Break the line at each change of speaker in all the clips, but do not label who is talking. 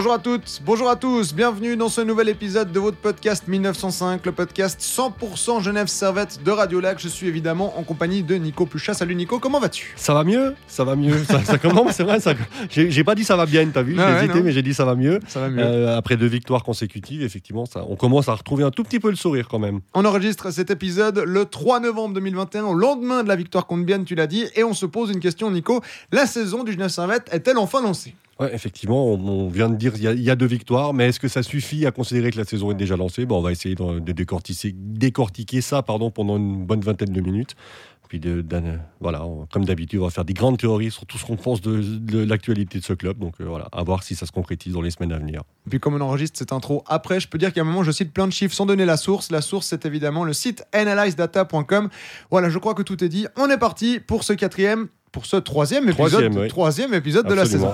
Bonjour à toutes, bonjour à tous, bienvenue dans ce nouvel épisode de votre podcast 1905, le podcast 100% Genève Servette de Radio Lac. Je suis évidemment en compagnie de Nico Puchat. Salut Nico, comment vas-tu?
Ça va mieux, ça va mieux. Ça, ça commence, c'est vrai. Ça, j'ai, pas dit ça va bien, t'as vu? J'ai
ouais,
hésité,
non.
mais j'ai dit ça va mieux.
Ça va mieux.
Euh, après deux victoires consécutives, effectivement, ça, on commence à retrouver un tout petit peu le sourire quand même.
On enregistre cet épisode le 3 novembre 2021, au lendemain de la victoire contre Bienne, tu l'as dit, et on se pose une question, Nico. La saison du Genève Servette est-elle enfin lancée?
Ouais, effectivement, on, on vient de dire il y, a, il y a deux victoires, mais est-ce que ça suffit à considérer que la saison est déjà lancée? Bon, On va essayer de, de décortiquer, décortiquer ça pardon, pendant une bonne vingtaine de minutes. Puis, de, voilà, on- comme d'habitude, on va faire des grandes théories sur tout ce qu'on pense de, de l'actualité de ce club. Donc euh, voilà, à voir si ça se concrétise dans les semaines à venir.
Et puis comme on enregistre cette intro après, je peux dire qu'à un moment je cite plein de chiffres sans donner la source. La source c'est évidemment le site analysedata.com. Voilà, je crois que tout est dit. On est parti pour ce quatrième, pour ce troisième épisode,
Troisième, oui.
troisième épisode de la saison.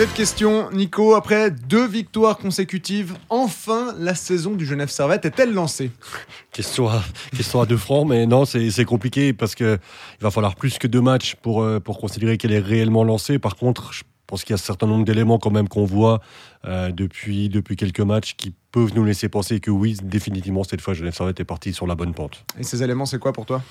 Cette question, Nico, après deux victoires consécutives, enfin la saison du Genève Servette est-elle lancée?
Question à, question à deux francs, mais non, c'est compliqué parce que il va falloir plus que deux matchs pour, euh, pour considérer qu'elle est réellement lancée. Par contre, je pense qu'il y a un certain nombre d'éléments quand même qu'on voit euh, depuis, depuis quelques matchs qui peuvent nous laisser penser que oui, définitivement, cette fois, Genève Servette est parti sur la bonne pente.
Et ces éléments, c'est quoi pour toi?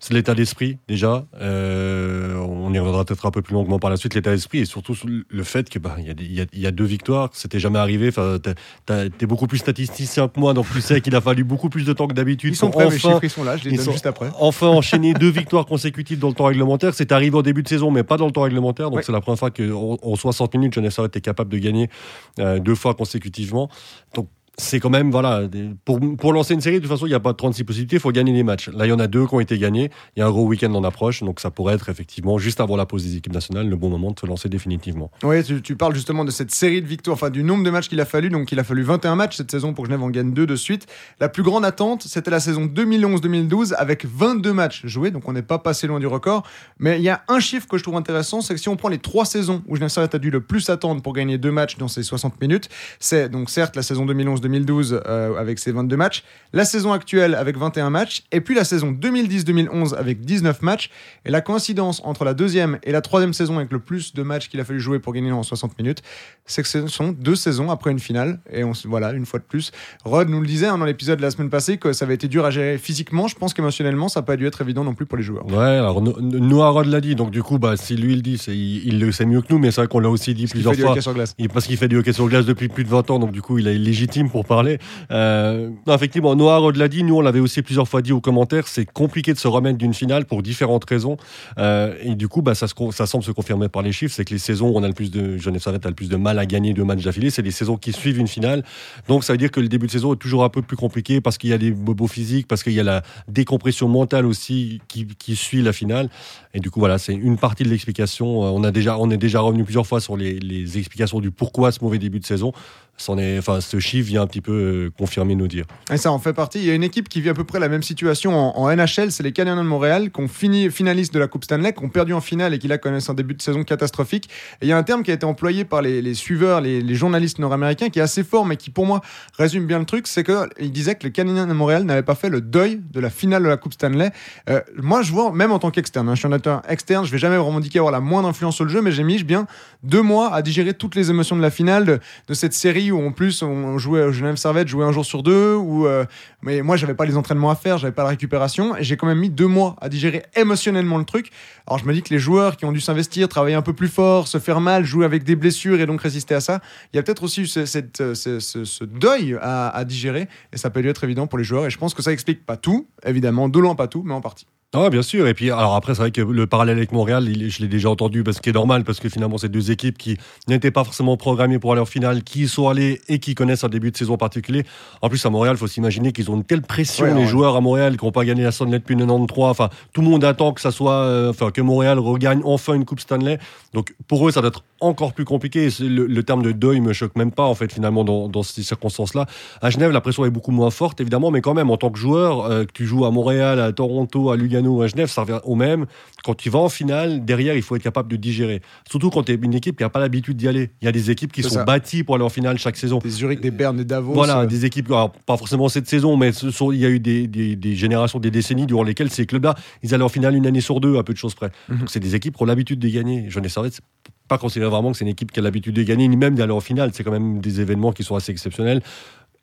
C'est l'état d'esprit, déjà. Euh, on y reviendra peut-être un peu plus longuement par la suite, l'état d'esprit et surtout le fait que bah, il y, a y y deux victoires, c'était jamais arrivé. Enfin, T'es beaucoup plus statisticien que moi, donc tu sais qu'il a fallu beaucoup plus de temps que d'habitude.
Ils sont prêts,
enfin
chiffres, ils sont là, je les donne juste après.
enfin enchaîner deux victoires consécutives dans le temps réglementaire. C'est arrivé en début de saison, mais pas dans le temps réglementaire. Donc
Ouais.
c'est la première fois qu'en en 60 minutes, Servette était capable de gagner euh, deux fois consécutivement. Donc c'est quand même, voilà, pour, pour lancer une série, de toute façon, il n'y a pas 36 possibilités, il faut gagner les matchs. Là, il y en a deux qui ont été gagnés. Il y a un gros week-end en approche, donc ça pourrait être effectivement, juste avant la pause des équipes nationales, le bon moment de se lancer définitivement.
Oui, tu, parles justement de cette série de victoires, enfin du nombre de matchs qu'il a fallu. Donc, il a fallu 21 matchs cette saison pour Genève en gagne deux de suite. La plus grande attente, c'était la saison 2011-2012 avec 22 matchs joués. Donc, on n'est pas passé loin du record. Mais il y a un chiffre que je trouve intéressant, c'est que si on prend les trois saisons où Genève Servette a dû le plus attendre pour gagner deux matchs dans ces 60 minutes, c'est donc certes la saison 2011-2012 euh, avec ses 22 matchs, la saison actuelle avec 21 matchs, et puis la saison 2010-2011 avec 19 matchs. Et la coïncidence entre la deuxième et la troisième saison avec le plus de matchs qu'il a fallu jouer pour gagner en 60 minutes, c'est que ce sont deux saisons après une finale. Et on, voilà, une fois de plus. Rod nous le disait hein, dans l'épisode de la semaine passée que ça avait été dur à gérer physiquement. Je pense qu'émotionnellement, ça n'a pas dû être évident non plus pour les joueurs.
Ouais, alors No- Noah Rod l'a dit, donc du coup, bah, si lui il le dit, il, il le sait mieux que nous, mais c'est vrai qu'on l'a aussi dit plusieurs fois. Il- parce qu'il fait du hockey sur glace depuis plus de 20 ans, donc du coup, il est légitime pour parler. Euh, effectivement, Noah Rod l'a dit, nous, on l'avait aussi plusieurs fois dit aux commentaires, c'est compliqué de se remettre d'une finale pour différentes raisons. Euh, et du coup, bah, ça, semble se confirmer par les chiffres, c'est que les saisons où on a le plus de, Genève le plus de mal à gagner deux matchs d'affilée, c'est les saisons qui suivent une finale. Donc, ça veut dire que le début de saison est toujours un peu plus compliqué parce qu'il y a des bobos physiques, parce qu'il y a la décompression mentale aussi qui, suit la finale. Et du coup, voilà, c'est une partie de l'explication. Euh, On, a déjà, on est déjà revenu plusieurs fois sur les explications du pourquoi ce mauvais début de saison. Est, enfin, ce chiffre vient un petit peu euh, confirmer nos dires.
Et ça en fait partie. Il y a une équipe qui vit à peu près la même situation en, NHL, c'est les Canadiens de Montréal, qui ont fini finalistes de la Coupe Stanley, qui ont perdu en finale et qui là connaissent un début de saison catastrophique. Et il y a un terme qui a été employé par les, suiveurs, les, journalistes nord-américains, qui est assez fort, mais qui pour moi résume bien le truc, c'est qu'il disait que les Canadiens de Montréal n'avaient pas fait le deuil de la finale de la Coupe Stanley. Euh, moi, je vois, même en tant qu'externe, hein, je suis un acteur externe, je vais jamais revendiquer avoir la moindre influence sur le jeu, mais j'ai mis bien deux mois à digérer toutes les émotions de la finale, de cette série où en plus on jouait Genève Servette, jouait un jour sur deux, où euh, mais moi j'avais pas les entraînements à faire, j'avais pas la récupération, et j'ai quand même mis deux mois à digérer émotionnellement le truc. Alors je me dis que les joueurs qui ont dû s'investir, travailler un peu plus fort, se faire mal, jouer avec des blessures et donc résister à ça, il y a peut-être aussi ce, cette, euh, ce, deuil à, digérer, et ça peut dû être évident pour les joueurs, et je pense que ça explique pas tout, évidemment, de loin pas tout, mais en partie.
Ah, bien sûr. Et puis, alors après, c'est vrai que le parallèle avec Montréal, il- je l'ai déjà entendu, parce qu'il est normal, parce que finalement, c'est deux équipes qui n'étaient pas forcément programmées pour aller en finale, qui y sont allées et qui connaissent un début de saison particulier. En plus, à Montréal, il faut s'imaginer qu'ils ont une telle pression,
Ouais,
les
ouais.
joueurs à Montréal, qui n'ont pas gagné la Stanley depuis 93. Enfin, tout le monde attend que ça soit, euh, enfin, que Montréal regagne enfin une Coupe Stanley. Donc, pour eux, ça doit être encore plus compliqué. Le, terme de deuil me choque même pas, en fait, finalement, dans, ces circonstances-là. À Genève, la pression est beaucoup moins forte, évidemment, mais quand même, en tant que joueur, euh, que tu joues à Montréal, à Toronto, à Lugano, à Genève, ça revient au même. Quand tu vas en finale, derrière, il faut être capable de digérer. Surtout quand tu es une équipe qui n'a pas l'habitude d'y aller. Il y a des équipes qui sont bâties pour aller en finale chaque saison.
Des Zurich, des Berne, des Davos.
Voilà, euh. des équipes, pas forcément cette saison, mais il y a eu des, générations, des décennies durant lesquelles ces clubs-là, ils allaient en finale une année sur deux, à peu de choses près. Mhm. Donc c'est des équipes qui ont l'habitude de gagner. Je n'ai pas considérer vraiment que c'est une équipe qui a l'habitude de gagner, ni même d'aller en finale. C'est quand même des événements qui sont assez exceptionnels.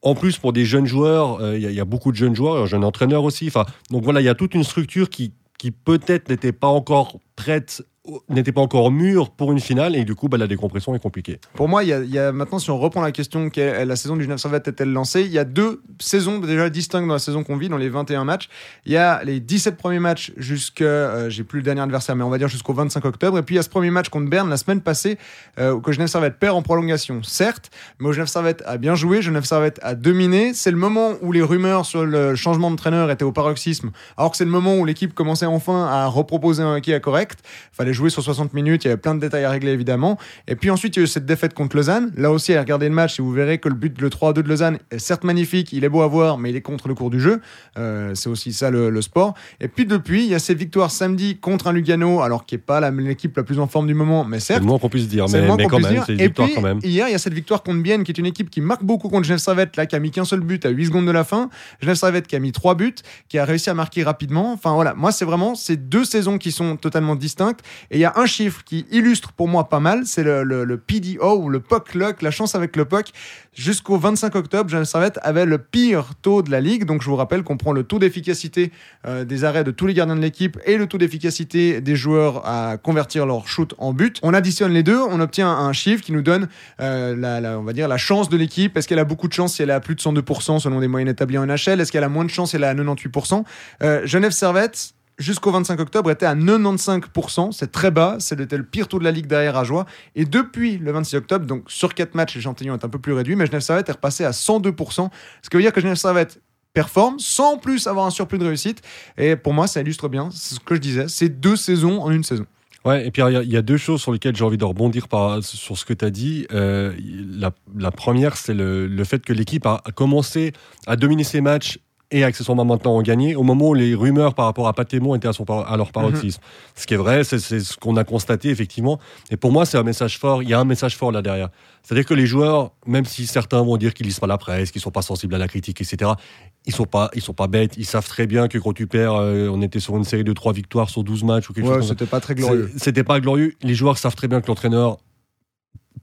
En plus, pour des jeunes joueurs, euh, il y, a beaucoup de jeunes joueurs, un jeune entraîneur aussi. Donc voilà, il y a toute une structure qui, qui peut-être n'était pas encore prête n'était pas encore mûr pour une finale et du coup bah, la décompression est compliquée.
Pour moi, il y, a, maintenant, si on reprend la question, la saison du Genève Servette est-elle lancée Il y a deux saisons déjà distinctes dans la saison qu'on vit, dans les 21 matchs. Il y a les 17 premiers matchs jusqu'à, euh, j'ai plus le dernier adversaire, mais on va dire jusqu'au 25 octobre. Et puis il y a ce premier match contre Berne la semaine passée, euh, que Genève Servette perd en prolongation, certes, mais Genève Servette a bien joué, Genève Servette a dominé. C'est le moment où les rumeurs sur le changement de traîneur étaient au paroxysme, alors que c'est le moment où l'équipe commençait enfin à reproposer un hockey à correct. Fallait jouer sur 60 minutes, il y avait plein de détails à régler évidemment. Et puis ensuite, il y a eu cette défaite contre Lausanne. Là aussi, à regarder le match et vous verrez que le but, le 3-2 de Lausanne, est certes magnifique, il est beau à voir, mais il est contre le cours du jeu. Euh, c'est aussi ça le, sport. Et puis depuis, il y a ces victoires samedi contre un Lugano, alors qui n'est pas l'équipe la, plus en forme du moment, mais certes.
C'est le moins qu'on puisse dire, mais, mais quand même, c'est une victoire
quand
même.
Hier, il y a cette victoire contre Bienne, qui est une équipe qui marque beaucoup contre Genève Servette, là, qui a mis qu'un seul but à 8 secondes de la fin. Genève Servette qui a mis 3 buts, qui a réussi à marquer rapidement. Enfin voilà, moi, c'est vraiment ces deux saisons qui sont totalement distinctes. Et il y a un chiffre qui illustre pour moi pas mal, c'est le, PDO ou le puck luck, la chance avec le puck. Jusqu'au 25 octobre, Genève Servette avait le pire taux de la ligue. Donc je vous rappelle qu'on prend le taux d'efficacité euh, des arrêts de tous les gardiens de l'équipe et le taux d'efficacité des joueurs à convertir leur shoot en but. On additionne les deux, on obtient un chiffre qui nous donne euh, la, on va dire la chance de l'équipe. Est-ce qu'elle a beaucoup de chance si elle est à plus de 102% selon des moyennes établies en NHL Est-ce qu'elle a moins de chance si elle est à 98% euh, Genève Servette jusqu'au 25 octobre était à 95%. C'est très bas. C'était le pire taux de la Ligue derrière à joie. Et depuis le 26 octobre, donc sur 4 matchs, l'échantillon est un peu plus réduit, mais Genève Servette est repassé à 102%. Ce qui veut dire que Genève Servette performe sans plus avoir un surplus de réussite. Et pour moi, ça illustre bien ce que je disais. C'est deux saisons en une saison.
Ouais, et puis il y, a deux choses sur lesquelles j'ai envie de rebondir sur ce que tu as dit. Euh, la, première, c'est le, fait que l'équipe a commencé à dominer ses matchs et accessoirement maintenant ont gagné au moment où les rumeurs par rapport à Patémon étaient à, son, à leur paroxysme. Mhm. Ce qui est vrai, c'est ce qu'on a constaté effectivement. Et pour moi, c'est un message fort. Il y a un message fort là derrière. C'est-à-dire que les joueurs, même si certains vont dire qu'ils lisent pas la presse, qu'ils sont pas sensibles à la critique, etc., ils sont pas, ils sont pas bêtes. Ils savent très bien que quand tu perds, euh, on était sur une série de 3 victoires sur 12 matchs ou quelque
ouais,
chose.
C'était pas très glorieux.
C'était pas glorieux. Les joueurs savent très bien que l'entraîneur,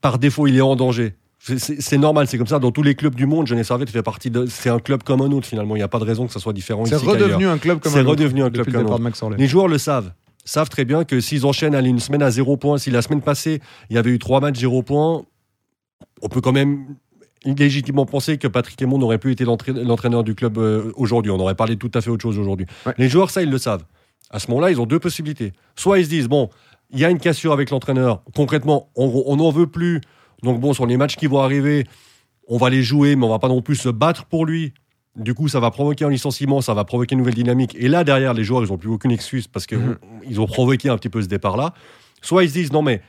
par défaut, il est en danger. C'est normal, c'est comme ça. Dans tous les clubs du monde, Genève Servette fait partie de. C'est un club comme un autre finalement. Il n'y a pas de raison que ça soit différent.
C'est redevenu un club comme un autre.
C'est redevenu un club comme un autre. Les joueurs le savent. Savent très bien que s'ils enchaînent à une semaine à zéro point, si la semaine passée il y avait eu trois matchs zéro point, on peut quand même légitimement penser que Patrick Aymon n'aurait plus été l'entraîneur du club euh, aujourd'hui. On aurait parlé tout à fait autre chose aujourd'hui. Les joueurs, ça, ils le savent. À ce moment-là, ils ont deux possibilités. Soit ils se disent bon, il y a une cassure avec l'entraîneur. Concrètement, on n'en veut plus donc bon, sur les matchs qui vont arriver, on va les jouer, mais on va pas non plus se battre pour lui. Du coup, ça va provoquer un licenciement, ça va provoquer une nouvelle dynamique. Et là, derrière, les joueurs, ils n'ont plus aucune excuse parce qu'ils mhm. ont provoqué un petit peu ce départ-là. Soit ils se disent, non, mais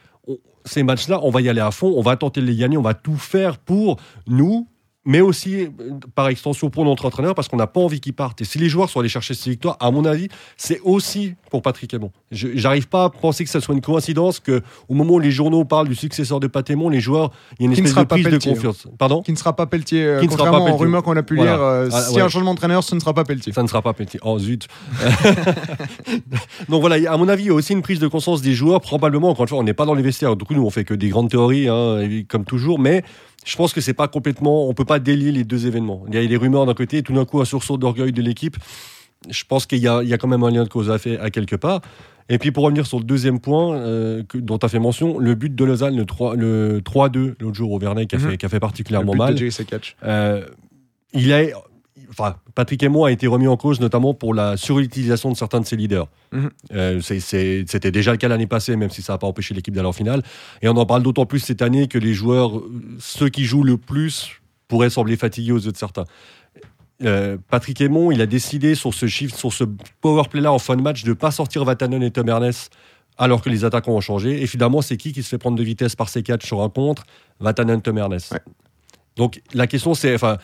ces matchs-là, on va y aller à fond, on va tenter de les gagner, on va tout faire pour nous, mais aussi par extension pour notre entraîneur parce qu'on n'a pas envie qu'il parte. Et si les joueurs sont allés chercher ces victoires, à mon avis, c'est aussi pour Patrick Aymon. J'arrive pas à penser que ce soit une coïncidence que au moment où les journaux parlent du successeur de Pat les joueurs, il y a une espèce de prise de confiance. Pardon?
Qui ne sera pas Pelletier. Euh, qui ne sera pas Pelletier. rumeur qu'on a pu lire, euh, ah, si un changement d'entraîneur, ce ne sera pas Pelletier.
Ça ne sera pas Pelletier. Oh zut. Donc voilà, à mon avis, il y a aussi une prise de conscience des joueurs. Probablement, encore une fois, on n'est pas dans les vestiaires. Du coup, nous, on fait que des grandes théories, hein, comme toujours, mais je pense que c'est pas complètement, on peut pas délier les deux événements. Il y a les rumeurs d'un côté, et tout d'un coup un sursaut d'orgueil de l'équipe. Je pense qu'il y, a, quand même un lien de cause à, fait, à quelque part. Et puis pour revenir sur le deuxième point euh, dont tu as fait mention, le but de Lausanne, le 3-2 l'autre jour au Vernet, qui a, mhm. fait, qui a fait particulièrement mal. Euh, il a, enfin, Patrick moi a été remis en cause notamment pour la surutilisation de certains de ses leaders. Mhm. Euh, c'était déjà le cas l'année passée, même si ça n'a pas empêché l'équipe d'aller en finale. Et on en parle d'autant plus cette année que les joueurs, ceux qui jouent le plus, pourraient sembler fatigués aux yeux de certains. Euh, Patrick Aymon, il a décidé sur ce shift, sur ce power play là en fin de match, de ne pas sortir Vatanen et Tom Ernest alors que les attaquants ont changé. Et finalement, c'est qui qui se fait prendre de vitesse par ces quatre sur un contre? Vatanen Temernes. Donc la question, c'est, enfin,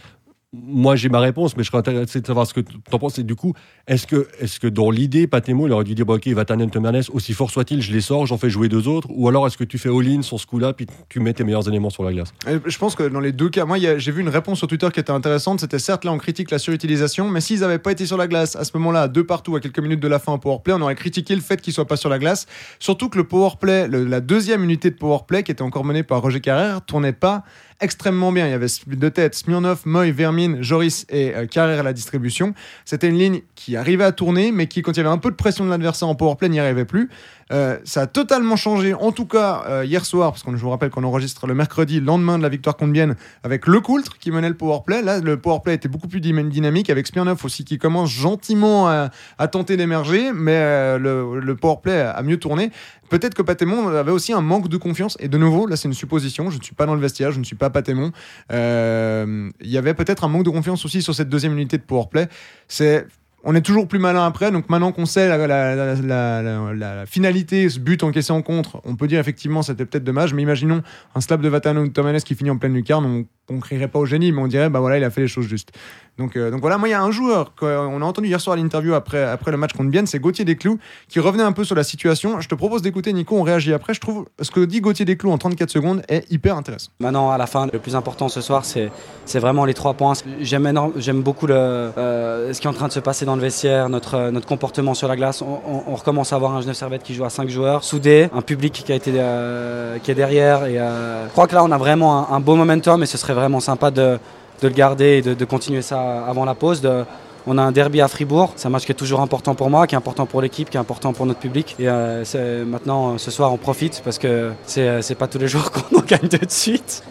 moi j'ai ma réponse, mais je serais intéressé de savoir ce que tu en penses. Et du coup, est-ce que, est que dans l'idée, Patemo, il aurait dû dire bon, Ok, Vatanen Temernes, aussi fort soit-il, je les sors, j'en fais jouer deux autres Ou alors est-ce que tu fais all-in sur ce coup-là, puis tu mets tes meilleurs éléments sur la glace?
Je pense que dans les deux cas, moi j'ai vu une réponse sur Twitter qui était intéressante. C'était certes là on critique la surutilisation, mais s'ils n'avaient pas été sur la glace à ce moment-là, deux partout à quelques minutes de la fin en powerplay, on aurait critiqué le fait qu'ils soient pas sur la glace. Surtout que le powerplay, la deuxième unité de powerplay qui était encore menée par Roger Carrère, tournait pas extrêmement bien. Il y avait de tête Smirnov, Moy, Vermin, Joris et euh, Carrère à la distribution. C'était une ligne qui arrivait à tourner, mais qui, quand il y avait un peu de pression de l'adversaire en powerplay, n'y arrivait plus. Euh, ça a totalement changé, en tout cas euh, hier soir, parce que je vous rappelle qu'on enregistre le mercredi, le lendemain de la victoire contre Bienne, avec Le Coultre qui menait le powerplay. Là, le powerplay était beaucoup plus dynamique, avec Smirnov aussi qui commence gentiment à, tenter d'émerger, mais euh, le, le powerplay a mieux tourné. Peut-être que Patémon avait aussi un manque de confiance. Et de nouveau, là, c'est une supposition. Je ne suis pas dans le vestiaire, je ne suis pas Patémon. Il y avait peut-être un manque de confiance aussi sur cette deuxième unité de powerplay. C'est on est toujours plus malin après. Donc maintenant qu'on sait la, finalité, ce but encaissé en contre, on peut dire effectivement c'était peut-être dommage. Mais imaginons un slap de Vatano ou Tomanes qui finit en pleine lucarne. On crierait pas au génie, mais on dirait bah voilà, il a fait les choses justes. Donc, euh, donc voilà, moi il y a un joueur qu'on a entendu hier soir à l'interview après, après le match contre Bienne, c'est Gauthier Desclous qui revenait un peu sur la situation. Je te propose d'écouter Nico, on réagit après. Je trouve ce que dit Gauthier Desclous en 34 secondes est hyper intéressant.
Maintenant, à la fin, le plus important ce soir, c'est vraiment les trois points. J'aime j'aime beaucoup le, euh, ce qui est en train de se passer dans le vestiaire, notre, euh, notre comportement sur la glace. On, recommence à avoir un Genève Servette qui joue à 5 joueurs, soudé, un public qui, a été, qui est derrière. Et, je crois que là, on a vraiment un, un beau momentum et ce serait vraiment sympa de le garder et de, continuer ça avant la pause. on a un derby à Fribourg, c'est un match qui est toujours important pour moi, qui est important pour l'équipe, qui est important pour notre public. Et euh, maintenant, ce soir, on profite parce que c'est pas tous les jours qu'on gagne de suite.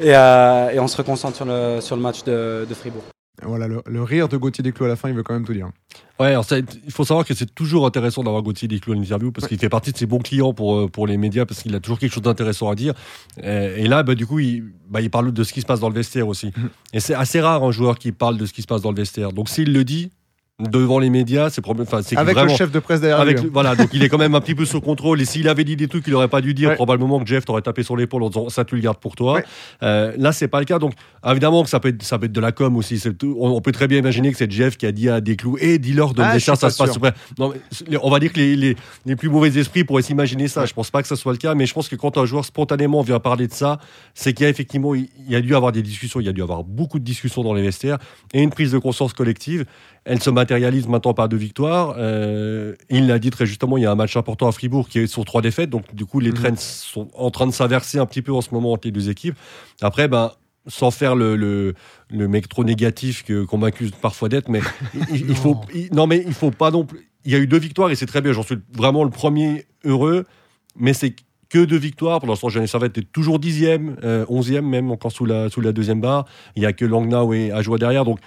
Euh, et, on se reconcentre sur le, le match de Fribourg.
Voilà, le, rire de Gauthier Desclos à la fin, il veut quand même tout dire.
Ouais, il faut savoir que c'est toujours intéressant d'avoir Gauthier Desclos en interview parce qu'il fait partie de ses bons clients pour, euh, pour les médias parce qu'il a toujours quelque chose d'intéressant à dire. Et, là, bah, du coup, il, bah, il parle de ce qui se passe dans le vestiaire aussi. Mhm. Et c'est assez rare un joueur qui parle de ce qui se passe dans le vestiaire. Donc s'il le dit, devant les médias, c'est problème.
c'est avec le chef de presse derrière
avec, lui. Voilà, donc il est quand même un petit peu sous contrôle. Et s'il avait dit des trucs qu'il n'aurait pas dû dire, probablement que Jeff t'aurait tapé sur l'épaule en disant ça tu le gardes pour toi. Euh, là, c'est pas le cas. Donc évidemment que ça peut être, ça peut être de la com aussi. On, peut très bien imaginer que c'est Jeff qui a dit à des clous et dis-leur de ah, ça, ça se passe. Non, on va dire que les, les, les plus mauvais esprits pourraient s'imaginer ça. Je pense pas que ça soit le cas, mais je pense que quand un joueur spontanément vient parler de ça, c'est qu'il y a effectivement, il y a dû avoir des discussions, il y a dû avoir beaucoup de discussions dans les vestiaires et une prise de conscience collective. Elle se matérialise maintenant par deux victoires. Euh, il l'a dit très justement, il y a un match important à Fribourg qui est sur trois défaites. Donc, du coup, les mmh. sont en train de s'inverser un petit peu en ce moment entre les deux équipes. Après, ben, sans faire le, le, le mec trop négatif qu'on m'accuse parfois d'être, mais il, faut. non, mais il faut pas non plus. Il y a eu deux victoires et c'est très bien. J'en suis vraiment le premier heureux, mais c'est que deux victoires. Pour l'instant, Jeanne Servette est toujours dixième, euh, onzième même, encore sous la, sous la deuxième barre. Il n'y a que Langnau et Ajoie derrière. Donc,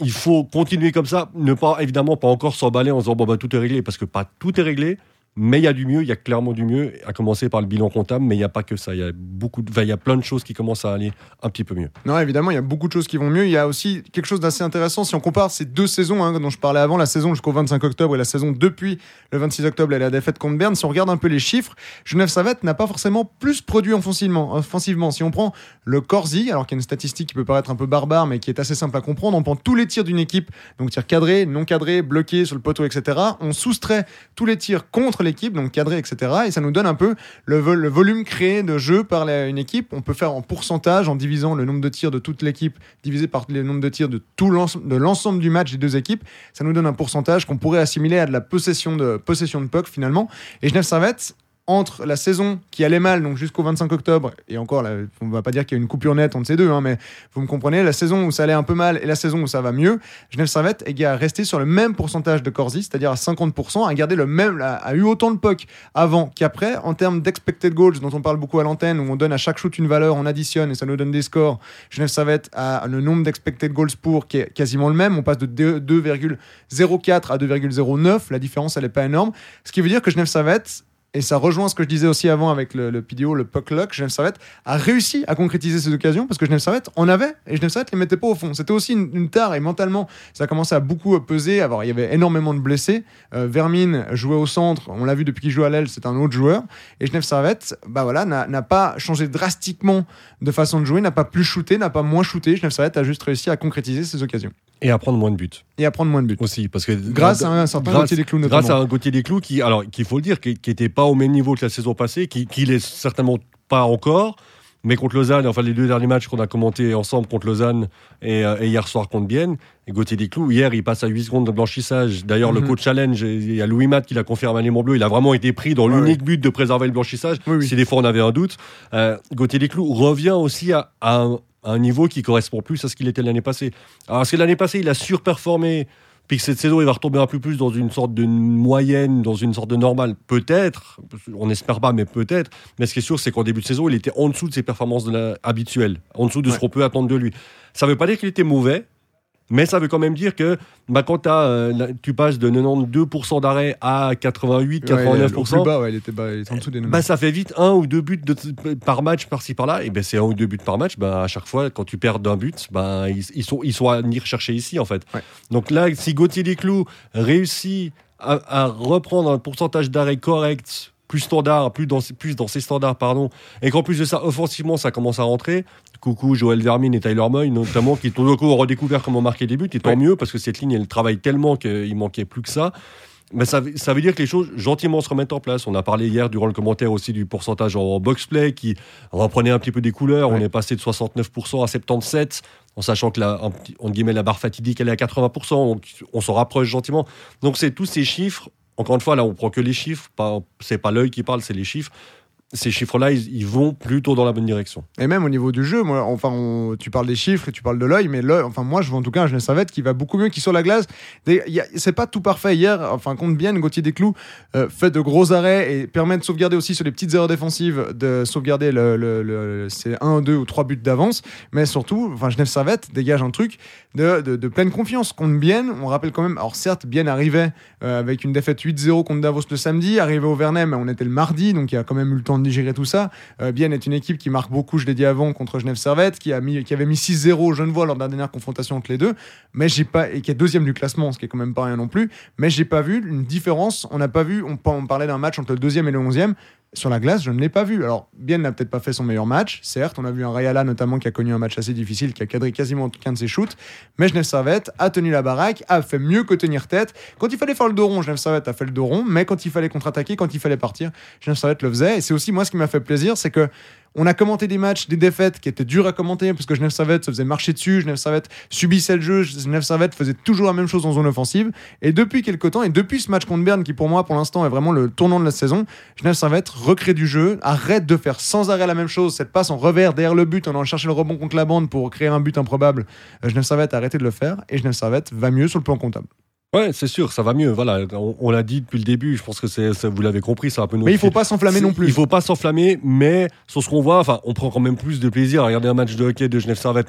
il faut continuer comme ça, ne pas évidemment pas encore s'emballer en disant bon bah tout est réglé parce que pas tout est réglé. Mais il y a du mieux, il y a clairement du mieux, à commencer par le bilan comptable, mais il n'y a pas que ça. Il y a beaucoup, il y a plein de choses qui commencent à aller un petit peu mieux.
Non, évidemment, il y a beaucoup de choses qui vont mieux. Il y a aussi quelque chose d'assez intéressant si on compare ces deux saisons hein, dont je parlais avant, la saison jusqu'au 25 octobre et la saison depuis le 26 octobre et la défaite contre Berne. Si on regarde un peu les chiffres, Genève Savette n'a pas forcément plus produit offensivement. offensivement. Si on prend le Corsi, alors qu'il y a une statistique qui peut paraître un peu barbare, mais qui est assez simple à comprendre, on prend tous les tirs d'une équipe, donc tirs cadrés, non cadrés, bloqués sur le poteau, etc. On soustrait tous les tirs contre l'équipe, donc cadrés etc. Et ça nous donne un peu le, volume créé de jeu par une équipe. On peut faire en pourcentage en divisant le nombre de tirs de toute l'équipe divisé par le nombre de tirs de tout l'ensemble du match des deux équipes. Ça nous donne un pourcentage qu'on pourrait assimiler à de la possession de, possession de puck finalement. Et Genève Servette, entre la saison qui allait mal, donc jusqu'au 25 octobre, et encore, on va pas dire qu'il y a une coupure nette entre ces deux, hein, mais vous me comprenez, la saison où ça allait un peu mal et la saison où ça va mieux, Genève Servette est resté sur le même pourcentage de Corsi, c'est-à-dire à 50%, a gardé le même, a, eu autant de puck avant qu'après, en termes d'expected goals, dont on parle beaucoup à l'antenne, où on donne à chaque shoot une valeur, on additionne et ça nous donne des scores. Genève Servette a le nombre d'expected goals pour qui est quasiment le même, on passe de 2,04 à 2,09, la différence elle n'est pas énorme, ce qui veut dire que Genève Servette et ça rejoint ce que je disais aussi avant avec le, le PDO, le puck luck, Genève Servette a réussi à concrétiser ces occasions parce que Genève Servette en avait et Genève Servette les mettait pas au fond. C'était aussi une, une tare et mentalement, ça a commencé à beaucoup peser. Alors, il y avait énormément de blessés. Euh, Vermine jouait au centre, on l'a vu depuis qu'il joue à l'aile, c'est un autre joueur. Et Genève Servette, bah voilà, n'a pas changé drastiquement de façon de jouer, n'a pas plus shooté, n'a pas moins shooté. Genève Servette a juste réussi à concrétiser ces occasions.
Et à prendre moins de buts.
Et à prendre moins de buts.
Aussi, parce que
grâce à un certain
grâce,
Gauthier Desclous notamment.
Grâce à un Gauthier Desclous qui, alors, qu'il faut le dire, qui n'était pas au même niveau que la saison passée, qui, qui l'est certainement pas encore, mais contre Lausanne, enfin les deux derniers matchs qu'on a commentés ensemble contre Lausanne et, euh, et hier soir contre Bienne, et Gauthier Desclous, hier il passe à 8 secondes de blanchissage. D'ailleurs,
Mhm.
le coach challenge, il y a Louis Matt qui l'a confirmé à Léman Bleu, il a vraiment été pris dans
Ouais,
l'unique but de préserver le blanchissage.
Oui, oui.
Si des fois on avait un doute, euh, Gauthier Desclous revient aussi à, à un, à un niveau qui correspond plus à ce qu'il était l'année passée. Alors, parce que l'année passée, il a surperformé. Puis que cette saison, il va retomber un peu plus dans une sorte de moyenne, dans une sorte de normale. Peut-être, on n'espère pas, mais peut-être. Mais ce qui est sûr, c'est qu'en début de saison, il était en dessous de ses performances de la- habituelles, en dessous de ce qu'on peut attendre de lui. Ça ne veut pas dire qu'il était mauvais, mais ça veut quand même dire que bah, quand euh, tu passes de 92% d'arrêt à 88,
Ouais, au
89%,
plus bas, ouais, il, était bas, il était en dessous des
bah,
90.
ça fait vite un ou deux buts de- par match par-ci par-là. Et ben c'est un ou deux buts par match. Bah, à chaque fois, quand tu perds d'un but, bah, ils, ils sont, ils sont à venir chercher ici en fait.
Ouais.
Donc là, si Gauthier Desclous réussit à, à reprendre un pourcentage d'arrêt correct, plus standard, plus dans, plus dans ses standards, pardon, et qu'en plus de ça, offensivement, ça commence à rentrer. Coucou Joël Vermine et Tyler Moy, notamment, qui ont redécouvert comment marquer des buts. Et tant
Ouais.
mieux, parce que cette ligne, elle travaille tellement qu'il manquait plus que ça. Mais ça, veut- ça veut dire que les choses gentiment se remettent en place. On a parlé hier durant le commentaire aussi du pourcentage en box-play qui reprenait un petit peu des couleurs.
Ouais.
On est passé de 69% à 77%, en sachant que la, entre guillemets, la barre fatidique elle est à 80%. Donc on s'en rapproche gentiment. Donc c'est tous ces chiffres. Encore une fois, là, on prend que les chiffres. Pas, c'est pas l'œil qui parle, c'est les chiffres. Ces chiffres-là, ils, vont plutôt dans la bonne direction.
Et même au niveau du jeu, moi, enfin, on- tu parles des chiffres et tu parles de l'œil, mais enfin, moi, je vois en tout cas un Genève Servette qui va beaucoup mieux, qui sur la glace. C'est pas tout parfait. Hier, enfin, contre bien, Gauthier Desclous euh, fait de gros arrêts et permet de sauvegarder aussi sur les petites erreurs défensives, de sauvegarder le, le, le- c'est un, deux ou trois buts d'avance. Mais surtout, enfin, Genève Servette dégage un truc de, de, pleine confiance. Contre Bienne, on rappelle quand même, alors certes, Bienne arrivait euh, avec une défaite 8-0 contre Davos le samedi, arrivé au Vernet, mais on était le mardi, donc il y a quand même eu le temps de digérer tout ça. Euh, est une équipe qui marque beaucoup, je l'ai dit avant, contre Genève Servette, qui, a mis, qui avait mis 6-0 au Genevois lors de la dernière confrontation entre les deux, mais j'ai pas, et qui est deuxième du classement, ce qui est quand même pas rien non plus, mais j'ai pas vu une différence. On n'a pas vu, on parlait d'un match entre le deuxième et le onzième. Sur la glace, je ne l'ai pas vu. Alors, Bienne n'a peut-être pas fait son meilleur match, certes. On a vu un Rayala notamment qui a connu un match assez difficile, qui a cadré quasiment aucun de ses shoots. Mais Genève Servette a tenu la baraque, a fait mieux que tenir tête. Quand il fallait faire le dos rond, Genève Servette a fait le dos rond, mais quand il fallait contre-attaquer, quand il fallait partir, Genève Servette le faisait. Et c'est aussi moi ce qui m'a fait plaisir, c'est que on a commenté des matchs, des défaites qui étaient dures à commenter parce que Genève Servette se faisait marcher dessus, Genève Servette subissait le jeu, Genève Servette faisait toujours la même chose en zone offensive. Et depuis quelques temps, et depuis ce match contre Berne qui pour moi pour l'instant est vraiment le tournant de la saison, Genève Servette recrée du jeu, arrête de faire sans arrêt la même chose, cette passe en revers derrière le but en allant chercher le rebond contre la bande pour créer un but improbable. Euh, Genève Servette a arrêté de le faire et Genève Servette va mieux sur le plan comptable.
Ouais, c'est sûr, ça va mieux. Voilà, on, on l'a dit depuis le début. Je pense que c'est, ça- vous l'avez compris, c'est un peu. notre
Mais il faut pas s'enflammer non plus.
Il faut pas s'enflammer, mais sur ce qu'on voit, enfin, on prend quand même plus de plaisir à regarder un match de hockey de Genève Servette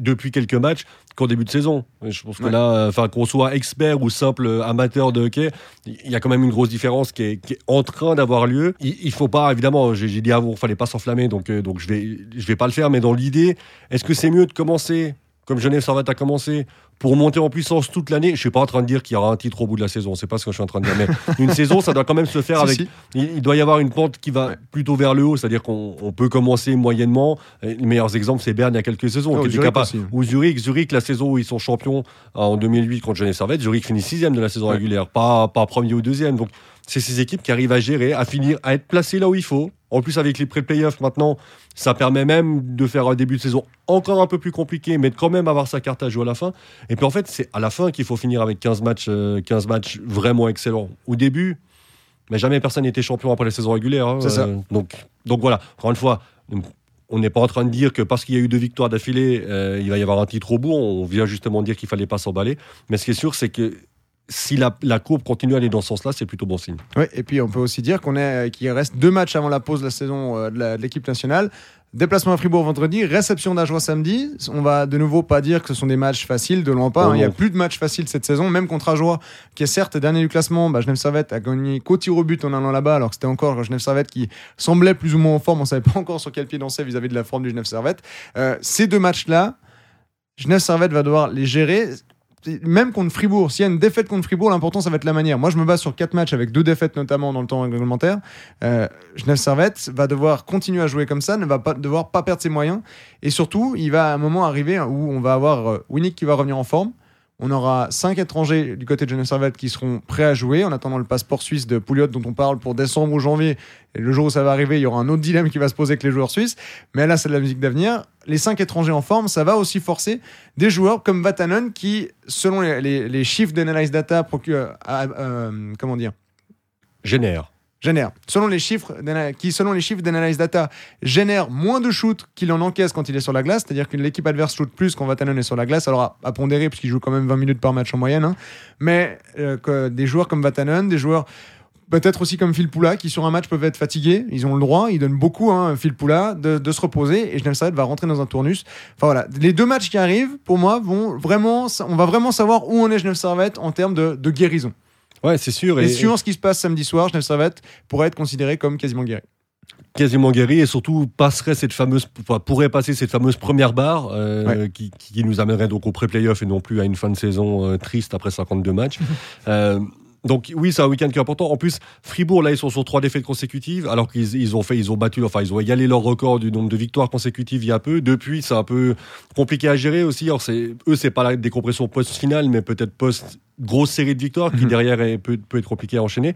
depuis quelques matchs qu'en début de saison. Je pense que
Ouais.
là, enfin, qu'on soit expert ou simple amateur de hockey, il y a quand même une grosse différence qui est, qui est en train d'avoir lieu. Il, il faut pas, évidemment, j'ai, j'ai dit avant, il fallait pas s'enflammer, donc, euh, donc je vais, je vais pas le faire, mais dans l'idée, est-ce que c'est mieux de commencer comme Genève Servette a commencé pour monter en puissance toute l'année, je suis pas en train de dire qu'il y aura un titre au bout de la saison, c'est pas ce que je suis en train de dire, mais une saison, ça doit quand même se faire
Si,
avec
si.
il, il doit y avoir une pente qui va
Ouais.
plutôt vers le haut, c'est-à-dire qu'on on peut commencer moyennement. Et Les meilleurs exemples, c'est Berne il y a quelques saisons.
Oh,
qui était
Zurich
capable-
aussi.
Ou Zurich, Zurich, la saison où ils sont champions euh, en 2008 contre Genève Servette, Zurich finit sixième de la saison
Ouais.
régulière, pas, pas premier ou deuxième. Donc c'est ces équipes qui arrivent à gérer, à finir, à être placées là où il faut. En plus, avec les pré-playoffs maintenant, ça permet même de faire un début de saison encore un peu plus compliqué, mais de quand même avoir sa carte à jouer à la fin. Et puis en fait, c'est à la fin qu'il faut finir avec 15 matchs, euh, 15 matchs vraiment excellents. Au début, mais jamais personne n'était champion après la saison régulière. hein.
Ça.
Euh, donc, donc voilà, encore une fois, on n'est pas en train de dire que parce qu'il y a eu deux victoires d'affilée, euh, il va y avoir un titre au bout. On vient justement dire qu'il fallait pas s'emballer. Mais ce qui est sûr, c'est que si la, la courbe continue à aller dans ce sens-là, c'est plutôt bon signe.
Ouais, et puis on peut aussi dire qu'on est qu'il reste deux matchs avant la pause de la saison euh, de l'équipe nationale. Déplacement à Fribourg vendredi, réception d'Ajoie samedi. On va de nouveau pas dire que ce sont des matchs faciles, de loin pas.
Oh
hein. Il n'y a plus de matchs faciles cette saison, même contre Ajoie, qui est certes dernier du classement. Bah, Genève Servette a gagné qu'au tir au but en allant là-bas, alors que c'était encore Genève Servette qui semblait plus ou moins en forme. On savait pas encore sur quel pied danser vis-à-vis de la forme du Genève Servette. Euh, ces deux matchs-là, Genève Servette va devoir les gérer. Même contre Fribourg, s'il y a une défaite contre Fribourg, l'important ça va être la manière. Moi je me base sur quatre matchs avec deux défaites notamment dans le temps réglementaire. Euh, Genève Servette va devoir continuer à jouer comme ça, ne va pas devoir pas perdre ses moyens. Et surtout, il va un moment arriver où on va avoir euh, Winnick qui va revenir en forme. On aura cinq étrangers du côté de Genève Servette qui seront prêts à jouer en attendant le passeport suisse de Pouliot dont on parle pour décembre ou janvier. Et le jour où ça va arriver, il y aura un autre dilemme qui va se poser avec les joueurs suisses. Mais là, c'est de la musique d'avenir. Les cinq étrangers en forme, ça va aussi forcer des joueurs comme Vatanen qui, selon les, les- chiffres d'Analyse Data, procure, euh, euh, comment dire,
Génère.
Génère, selon les chiffres, qui selon les chiffres d'analyse data, génère moins de shoots qu'il en encaisse quand il est sur la glace, c'est-à-dire que l'équipe adverse shoot plus quand Vatanen est sur la glace, alors à, à pondérer puisqu'il joue quand même 20 minutes par match en moyenne, hein. mais euh, que des joueurs comme Vatanen, des joueurs peut-être aussi comme Phil Poula qui sur un match peuvent être fatigués, ils ont le droit, ils donnent beaucoup, hein, Phil Poula, de, se reposer et Genève Servette va rentrer dans un tournus. Enfin voilà, les deux matchs qui arrivent, pour moi, vont vraiment, on va vraiment savoir où on est Genève Servette en termes de guérison.
Ouais, c'est sûr.
Et,
Et,
suivant ce qui se passe samedi soir, Genève Servette pourrait être considéré comme quasiment guéri.
quasiment guéri et surtout passerait cette fameuse, enfin, pourrait passer cette fameuse première barre euh,
Ouais.
qui, qui nous amènerait donc au pré-playoff et non plus à une fin de saison euh, triste après 52 matchs. Euh, donc oui, c'est un week-end qui est important. En plus, Fribourg là, ils sont sur trois défaites consécutives, alors qu'ils ils ont fait, ils ont battu, enfin ils ont égalé leur record du nombre de victoires consécutives il y a peu. Depuis, c'est un peu compliqué à gérer aussi. Alors c'est eux, c'est pas la décompression post-finale, mais peut-être post grosse série de victoires qui
Mhm.
derrière est- peut, peut être compliqué à enchaîner.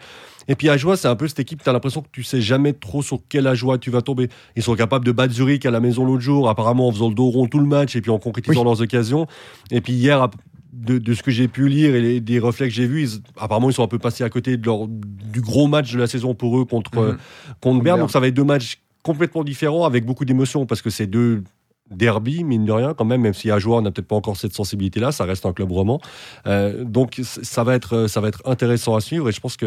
Et puis Ajoie, c'est un peu cette équipe, tu as l'impression que tu sais jamais trop sur quelle Ajoie tu vas tomber. Ils sont capables de battre Zurich à la maison l'autre jour, apparemment en faisant le dos rond tout le match et puis en concrétisant
Oui.
leurs occasions. Et puis hier, de, de ce que j'ai pu lire et les- des reflets que j'ai vus, ils- apparemment ils sont un peu passés à côté de leur, du gros match de la saison pour eux contre,
Mhm.
contre Berne. Donc ça va être deux matchs complètement différents avec beaucoup d'émotions parce que c'est deux derby, mine de rien, quand même, même si Ajoie n'a peut-être pas encore cette sensibilité-là, ça reste un club roman. Euh, donc ça va, être, ça va être intéressant à suivre et je pense que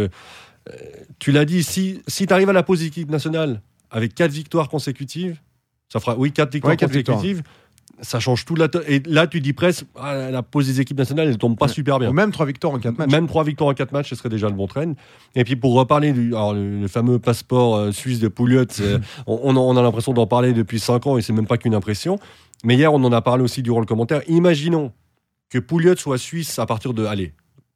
euh, tu l'as dit, si, si tu arrives à la pause équipe nationale avec quatre victoires consécutives, ça fera, oui, quatre victoires
Ouais, quatre
consécutives, ça change tout. Et là, tu dis presque, ah, la pause des équipes nationales, elle tombe pas
Ouais.
super bien.
Ou même trois victoires en quatre matchs.
Même trois victoires en quatre matchs, ce serait déjà le bon train. Et puis pour reparler du alors, le, le fameux passeport euh, suisse de Pouliot, c'est- on, a- on a l'impression d'en parler depuis cinq ans et c'est même pas qu'une impression. Mais hier, on en a parlé aussi durant le commentaire. Imaginons que Pouliot soit suisse à partir de, allez,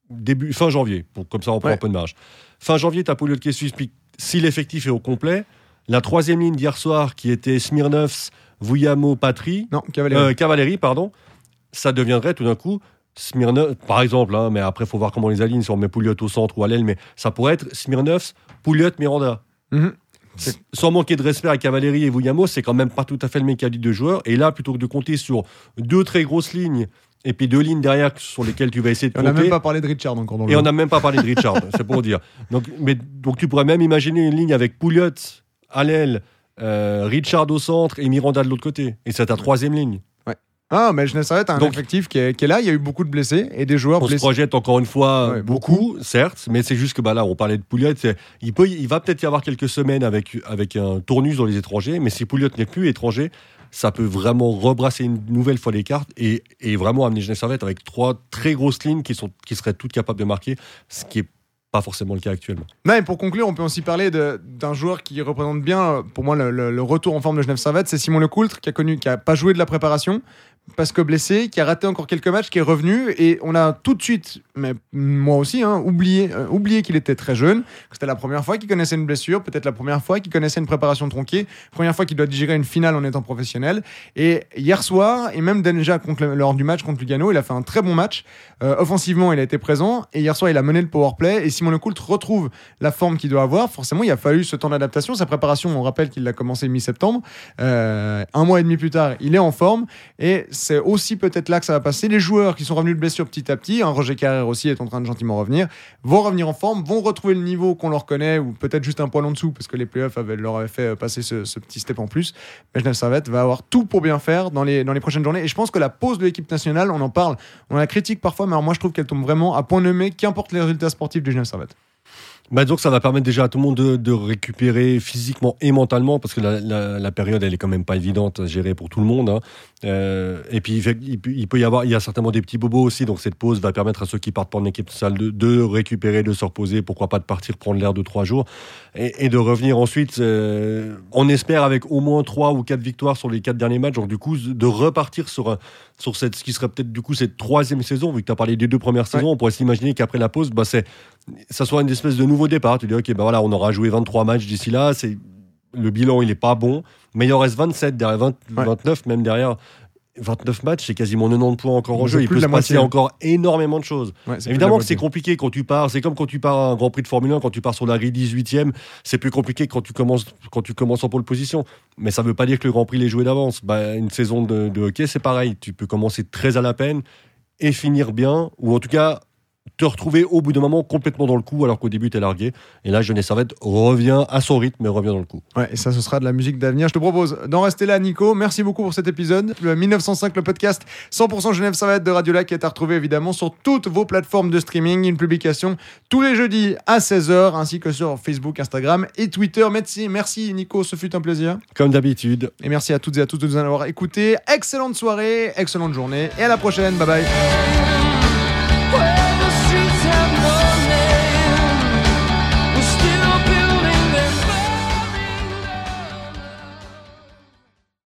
début, fin janvier, pour, comme ça on prend
Ouais.
un peu de marge. Fin janvier, tu as Pouliot qui est suisse, puis si l'effectif est au complet, la troisième ligne d'hier soir qui était Smirnovs, Vuyamo, Patry,
Non,
euh, cavalerie, pardon, ça deviendrait tout d'un coup Smirnov, par exemple, hein, mais après, il faut voir comment on les aligne, si on met Pouliot au centre ou à l'aile, mais ça pourrait être Smirnov, Pouliot, Miranda.
Mhm.
Sans manquer de respect à Cavalerie et Vuyamo, c'est quand même pas tout à fait le même calibre de joueur. Et là, plutôt que de compter sur deux très grosses lignes et puis deux lignes derrière sur lesquelles tu vas essayer de
Et on n'a
compter.
même pas parlé de Richard encore dans le
Et on n'a même pas parlé de Richard, c'est pour dire. Donc, mais, donc tu pourrais même imaginer une ligne avec Pouliot à l'aile, euh, Richard au centre et Miranda de l'autre côté. Et c'est ta troisième ligne.
Ah, mais Genève Servette a un
Donc-
effectif qui est, qui est là. Il y a eu beaucoup de blessés et des joueurs
On se
blessés.
projette encore une fois
Ouais,
beaucoup, certes, mais c'est juste que bah là, on parlait de Pouliot. Il, peut, il va peut-être y avoir quelques semaines avec, avec un tournus dans les étrangers, mais si Pouliot n'est plus étranger, ça peut vraiment rebrasser une nouvelle fois les cartes et, et vraiment amener Genève Servette avec trois très grosses lignes qui, sont, qui seraient toutes capables de marquer, ce qui est pas forcément le cas actuellement.
Et pour conclure, on peut aussi parler d'un joueur qui représente bien, euh, pour moi, le retour en forme de Genève Servette. C'est Simon Lecoultre qui a connu, qui a pas joué de la préparation parce que blessé, qui a raté encore quelques matchs, qui est revenu et on a tout de suite, mais moi aussi, hein, oublié, euh, oublié qu'il était très jeune, que c'était la première fois qu'il connaissait une blessure, peut-être la première fois qu'il connaissait une préparation tronquée, première fois qu'il doit digérer une finale en étant professionnel. Et hier soir, et même déjà lors du match contre Lugano, il a fait un très bon match. Euh, offensivement, il a été présent et hier soir, il a mené le power play. Et Simon Lecoultre retrouve la forme qu'il doit avoir. Forcément, il a fallu ce temps d'adaptation. Sa préparation, on rappelle qu'il l'a commencé mi-septembre. Euh, un mois et demi plus tard, il est en forme et c'est aussi peut-être là que ça va passer. Les joueurs qui sont revenus de blessure petit à petit, Roger Carrère aussi est en train de gentiment revenir, vont revenir en forme, vont retrouver le niveau qu'on leur connaît ou peut-être juste un poil en dessous parce que les playoffs avaient, leur avaient fait passer ce, petit step en plus. Mais Genève Servette va avoir tout pour bien faire dans les, dans les prochaines journées. Et je pense que la pause de l'équipe nationale, on en parle, on la critique parfois, mais alors moi je trouve qu'elle tombe vraiment à point nommé, qu'importe les résultats sportifs du Genève Servette.
Bah donc ça va permettre déjà à tout le monde de, de récupérer physiquement et mentalement parce que la, la, la, période elle est quand même pas évidente à gérer pour tout le monde. Hein. Euh, et puis il, il, peut y avoir, il y a certainement des petits bobos aussi, donc cette pause va permettre à ceux qui partent pour une équipe salle de, de récupérer, de se reposer, pourquoi pas de partir prendre l'air de trois jours et, et de revenir ensuite. Euh, on espère avec au moins trois ou quatre victoires sur les quatre derniers matchs, donc du coup de repartir sur sur cette ce qui serait peut-être du coup cette troisième saison vu que tu as parlé des deux premières saisons, on pourrait s'imaginer qu'aprrer la pause, bah c'est ça soit une espèce de nouveau départ. Tu dis, ok, ben voilà, on aura joué 23 matchs d'ici là. C'est le bilan, il est pas bon, mais il en reste 27 derrière 20, ouais. 29 même derrière. 29 matchs, c'est quasiment 90 points encore en jeu. Il peut se passer encore énormément de choses. Ouais, Évidemment que c'est compliqué quand tu pars. C'est comme quand tu pars à un Grand Prix de Formule 1, quand tu pars sur la grille 18e, c'est plus compliqué quand tu commences, quand tu commences en pole position. Mais ça ne veut pas dire que le Grand Prix est joué d'avance. Bah, une saison de, de hockey, c'est pareil. Tu peux commencer très à la peine et finir bien, ou en tout cas te retrouver au bout d'un moment complètement dans le coup alors qu'au début tu es largué. Et là, Genève Servette revient à son rythme et revient dans le coup.
Ouais, et ça, ce sera de la musique d'avenir. Je te propose d'en rester là, Nico. Merci beaucoup pour cet épisode. Le 1905, le podcast 100% Genève Servette de Radio Lac est à retrouver évidemment sur toutes vos plateformes de streaming. Une publication tous les jeudis à 16h ainsi que sur Facebook, Instagram et Twitter. Merci, merci Nico, ce fut un plaisir.
Comme d'habitude.
Et merci à toutes et à tous de nous avoir écoutés. Excellente soirée, excellente journée et à la prochaine. Bye bye.